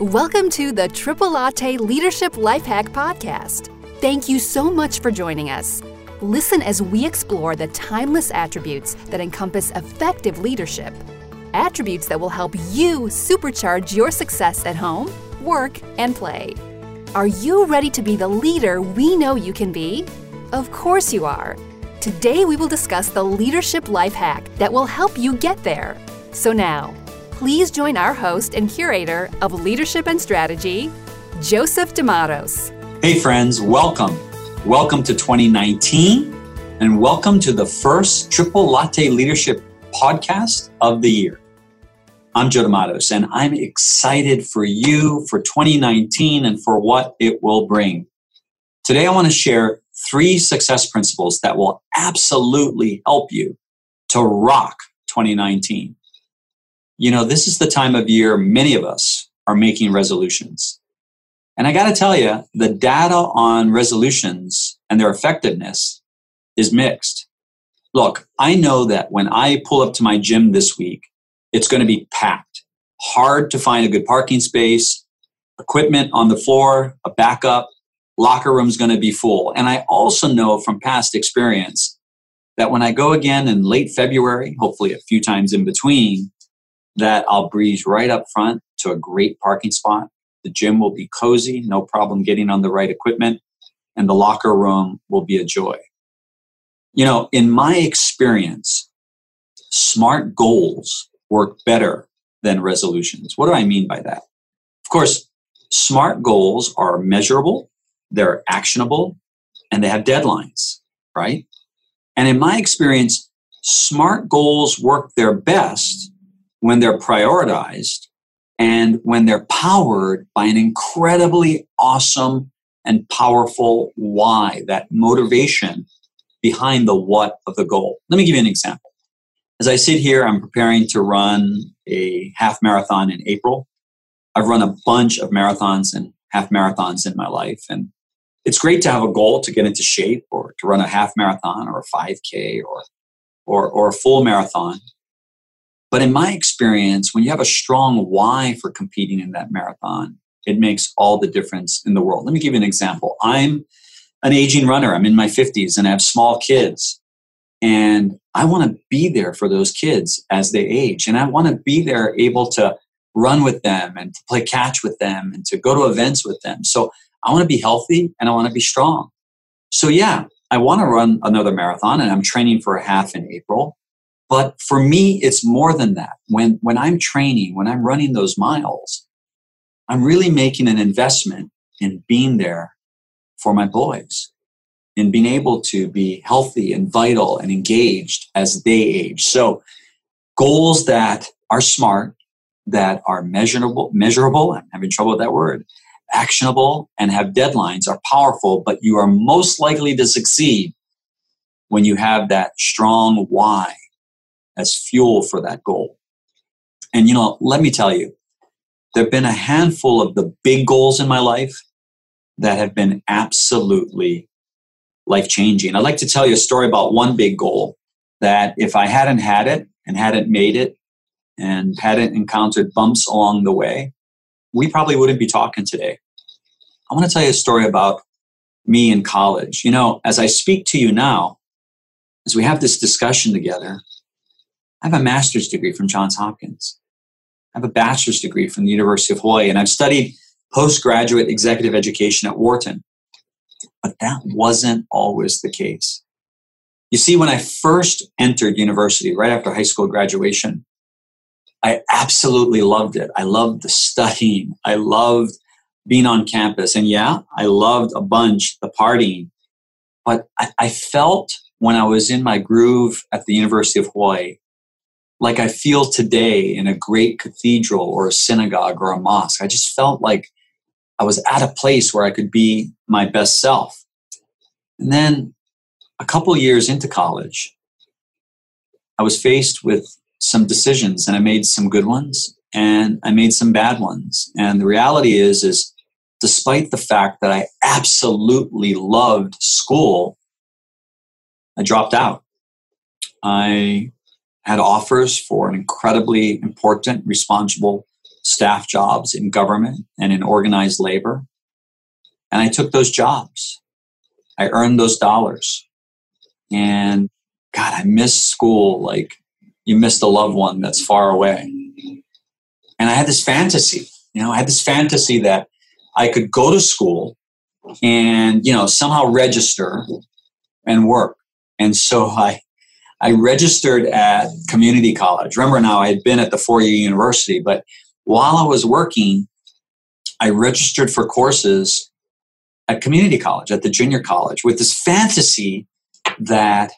Welcome to the Triple Latte Leadership Life Hack Podcast. Thank you so much for joining us. Listen as we explore the timeless attributes that encompass effective leadership. Attributes that will help you supercharge your success at home, work, and play. Are you ready to be the leader we know you can be? Of course you are. Today we will discuss the leadership life hack that will help you get there. So now, please join our host and curator of leadership and strategy, Joseph D'Amatos. Hey, friends, welcome. Welcome to 2019, and welcome to the first Triple Latte Leadership podcast of the year. I'm Joe D'Amatos, and I'm excited for you for 2019 and for what it will bring. Today, I want to share three success principles that will absolutely help you to rock 2019 you know, this is the time of year many of us are making resolutions. And I got to tell you, the data on resolutions and their effectiveness is mixed. Look, I know that when I pull up to my gym this week, it's going to be packed. Hard to find a good parking space, equipment on the floor, a backup, locker room's going to be full. And I also know from past experience that when I go again in late February, hopefully a few times in between, that I'll breeze right up front to a great parking spot. The gym will be cozy, no problem getting on the right equipment, and the locker room will be a joy. You know, in my experience, smart goals work better than resolutions. What do I mean by that? Of course, smart goals are measurable, they're actionable, and they have deadlines, right? And in my experience, smart goals work their best when they're prioritized and when they're powered by an incredibly awesome and powerful why, that motivation behind the what of the goal. Let me give you an example. As I sit here, I'm preparing to run a half marathon in April. I've run a bunch of marathons and half marathons in my life, and it's great to have a goal to get into shape or to run a half marathon or a 5K or, or, or a full marathon. But in my experience, when you have a strong why for competing in that marathon, it makes all the difference in the world. Let me give you an example. I'm an aging runner, I'm in my 50s, and I have small kids. And I want to be there for those kids as they age. And I want to be there able to run with them and to play catch with them and to go to events with them. So I want to be healthy and I want to be strong. So, yeah, I want to run another marathon and I'm training for a half in April. But for me, it's more than that. When, when I'm training, when I'm running those miles, I'm really making an investment in being there for my boys, and being able to be healthy and vital and engaged as they age. So goals that are smart, that are measurable, measurable, I'm having trouble with that word, actionable and have deadlines are powerful, but you are most likely to succeed when you have that strong why as fuel for that goal. And you know, let me tell you, there have been a handful of the big goals in my life that have been absolutely life changing. I'd like to tell you a story about one big goal that if I hadn't had it and hadn't made it and hadn't encountered bumps along the way, we probably wouldn't be talking today. I want to tell you a story about me in college. You know, as I speak to you now, as we have this discussion together, I have a master's degree from Johns Hopkins. I have a bachelor's degree from the University of Hawaii, and I've studied postgraduate executive education at Wharton. But that wasn't always the case. You see, when I first entered university, right after high school graduation, I absolutely loved it. I loved the studying. I loved being on campus. And yeah, I loved a bunch the partying. But I, I felt when I was in my groove at the University of Hawaii like I feel today in a great cathedral or a synagogue or a mosque. I just felt like I was at a place where I could be my best self. And then a couple years into college, I was faced with some decisions and I made some good ones and I made some bad ones. And the reality is is despite the fact that I absolutely loved school, I dropped out. I had offers for incredibly important, responsible staff jobs in government and in organized labor. And I took those jobs. I earned those dollars. And God, I miss school like you missed a loved one that's far away. And I had this fantasy, you know, I had this fantasy that I could go to school and, you know, somehow register and work. And so I I registered at community college. Remember now, I had been at the four year university, but while I was working, I registered for courses at community college, at the junior college, with this fantasy that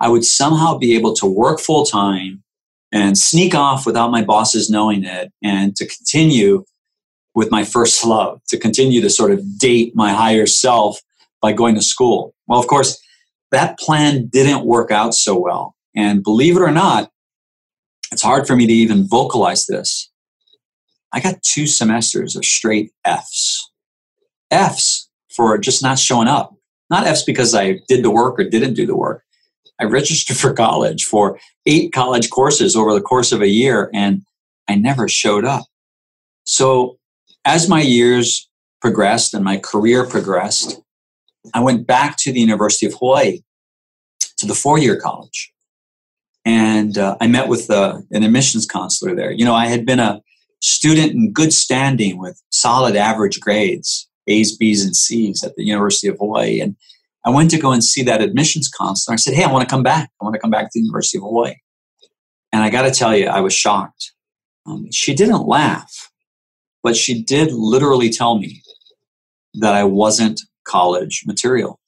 I would somehow be able to work full time and sneak off without my bosses knowing it and to continue with my first love, to continue to sort of date my higher self by going to school. Well, of course, that plan didn't work out so well. And believe it or not, it's hard for me to even vocalize this. I got two semesters of straight F's. F's for just not showing up. Not F's because I did the work or didn't do the work. I registered for college for eight college courses over the course of a year and I never showed up. So as my years progressed and my career progressed, I went back to the University of Hawaii to the four year college. And uh, I met with uh, an admissions counselor there. You know, I had been a student in good standing with solid average grades, A's, B's, and C's at the University of Hawaii. And I went to go and see that admissions counselor. I said, Hey, I want to come back. I want to come back to the University of Hawaii. And I got to tell you, I was shocked. Um, she didn't laugh, but she did literally tell me that I wasn't college material,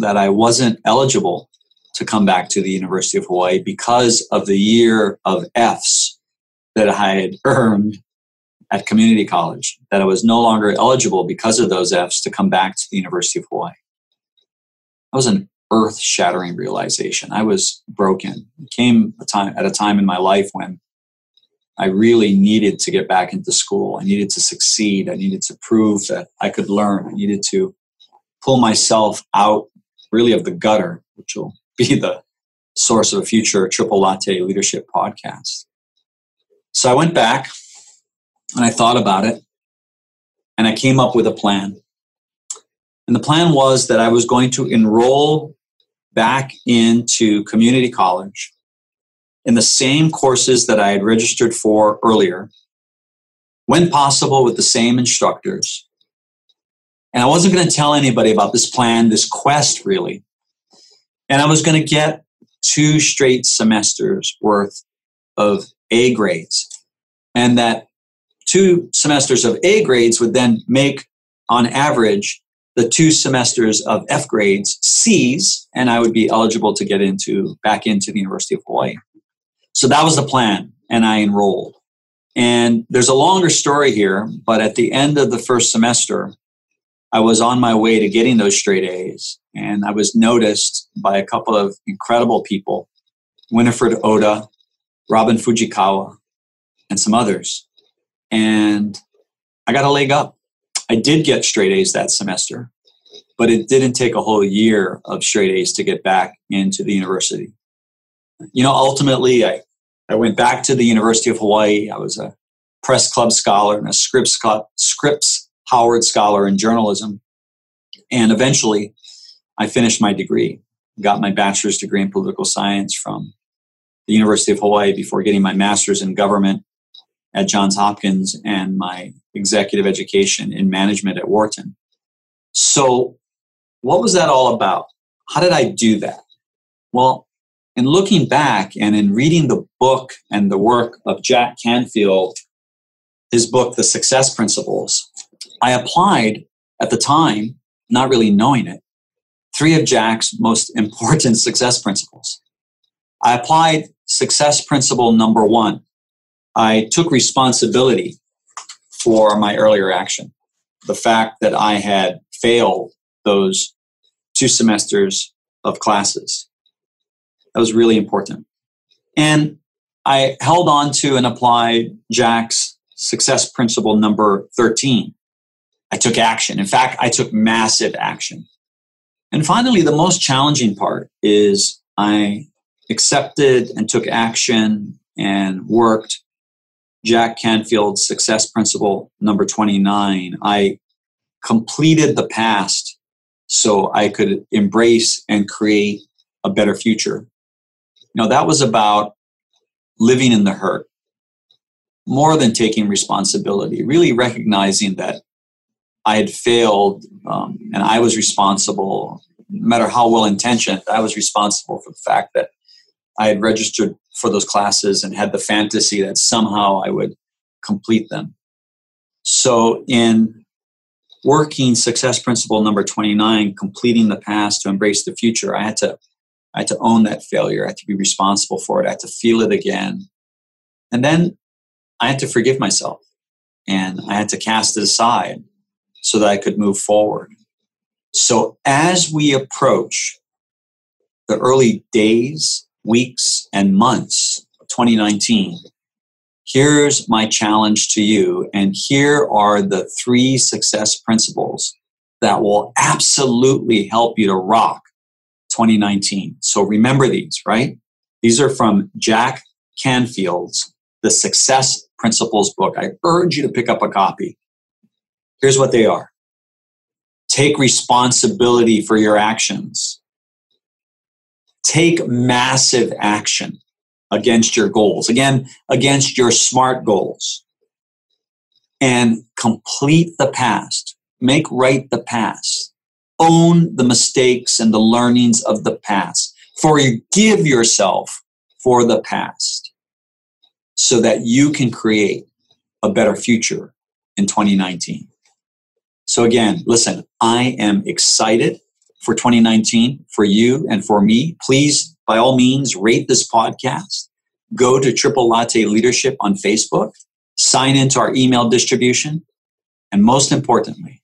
that I wasn't eligible to come back to the University of Hawaii because of the year of F's that I had earned at community college, that I was no longer eligible because of those F's to come back to the University of Hawaii. That was an earth shattering realization. I was broken. It came a time, at a time in my life when I really needed to get back into school. I needed to succeed. I needed to prove that I could learn. I needed to pull myself out really of the gutter, which will be the source of a future triple latte leadership podcast. So I went back and I thought about it and I came up with a plan. And the plan was that I was going to enroll back into community college in the same courses that I had registered for earlier, when possible with the same instructors. And I wasn't going to tell anybody about this plan, this quest really. And I was going to get two straight semesters worth of A grades. And that two semesters of A grades would then make, on average, the two semesters of F grades C's, and I would be eligible to get into back into the University of Hawaii. So that was the plan, and I enrolled. And there's a longer story here, but at the end of the first semester, I was on my way to getting those straight A's, and I was noticed by a couple of incredible people Winifred Oda, Robin Fujikawa, and some others. And I got a leg up. I did get straight A's that semester, but it didn't take a whole year of straight A's to get back into the university. You know, ultimately, I, I went back to the University of Hawaii. I was a press club scholar and a Scripps, Scripps Howard Scholar in journalism. And eventually, I finished my degree, got my bachelor's degree in political science from the University of Hawaii before getting my master's in government at Johns Hopkins and my executive education in management at Wharton. So, what was that all about? How did I do that? Well, in looking back and in reading the book and the work of Jack Canfield, his book, The Success Principles, I applied at the time, not really knowing it, three of Jack's most important success principles. I applied success principle number one. I took responsibility for my earlier action. The fact that I had failed those two semesters of classes. That was really important. And I held on to and applied Jack's success principle number 13. I took action. In fact, I took massive action. And finally, the most challenging part is I accepted and took action and worked Jack Canfield's success principle number 29, I completed the past so I could embrace and create a better future. Now, that was about living in the hurt more than taking responsibility, really recognizing that I had failed um, and I was responsible, no matter how well intentioned, I was responsible for the fact that I had registered for those classes and had the fantasy that somehow I would complete them. So, in working success principle number 29, completing the past to embrace the future, I had to I had to own that failure. I had to be responsible for it. I had to feel it again. And then I had to forgive myself and I had to cast it aside so that I could move forward. So as we approach the early days, weeks, and months of 2019, here's my challenge to you. And here are the three success principles that will absolutely help you to rock 2019. So remember these, right? These are from Jack Canfield's The Success Principles book. I urge you to pick up a copy. Here's what they are. Take responsibility for your actions, take massive action against your goals, again, against your SMART goals, and complete the past, make right the past, own the mistakes and the learnings of the past, forgive yourself for the past so that you can create a better future in 2019. So, again, listen, I am excited for 2019 for you and for me. Please, by all means, rate this podcast. Go to Triple Latte Leadership on Facebook, sign into our email distribution, and most importantly,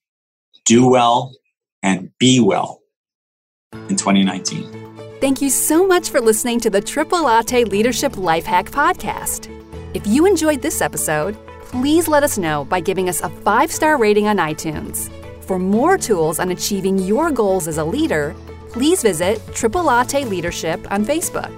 do well and be well in 2019. Thank you so much for listening to the Triple Latte Leadership Life Hack Podcast. If you enjoyed this episode, please let us know by giving us a five star rating on iTunes. For more tools on achieving your goals as a leader, please visit Triple Latte Leadership on Facebook.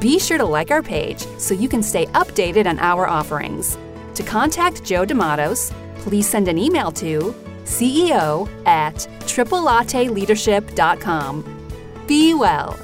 Be sure to like our page so you can stay updated on our offerings. To contact Joe D'Amatos, please send an email to CEO at triplelatteleadership.com. Be well.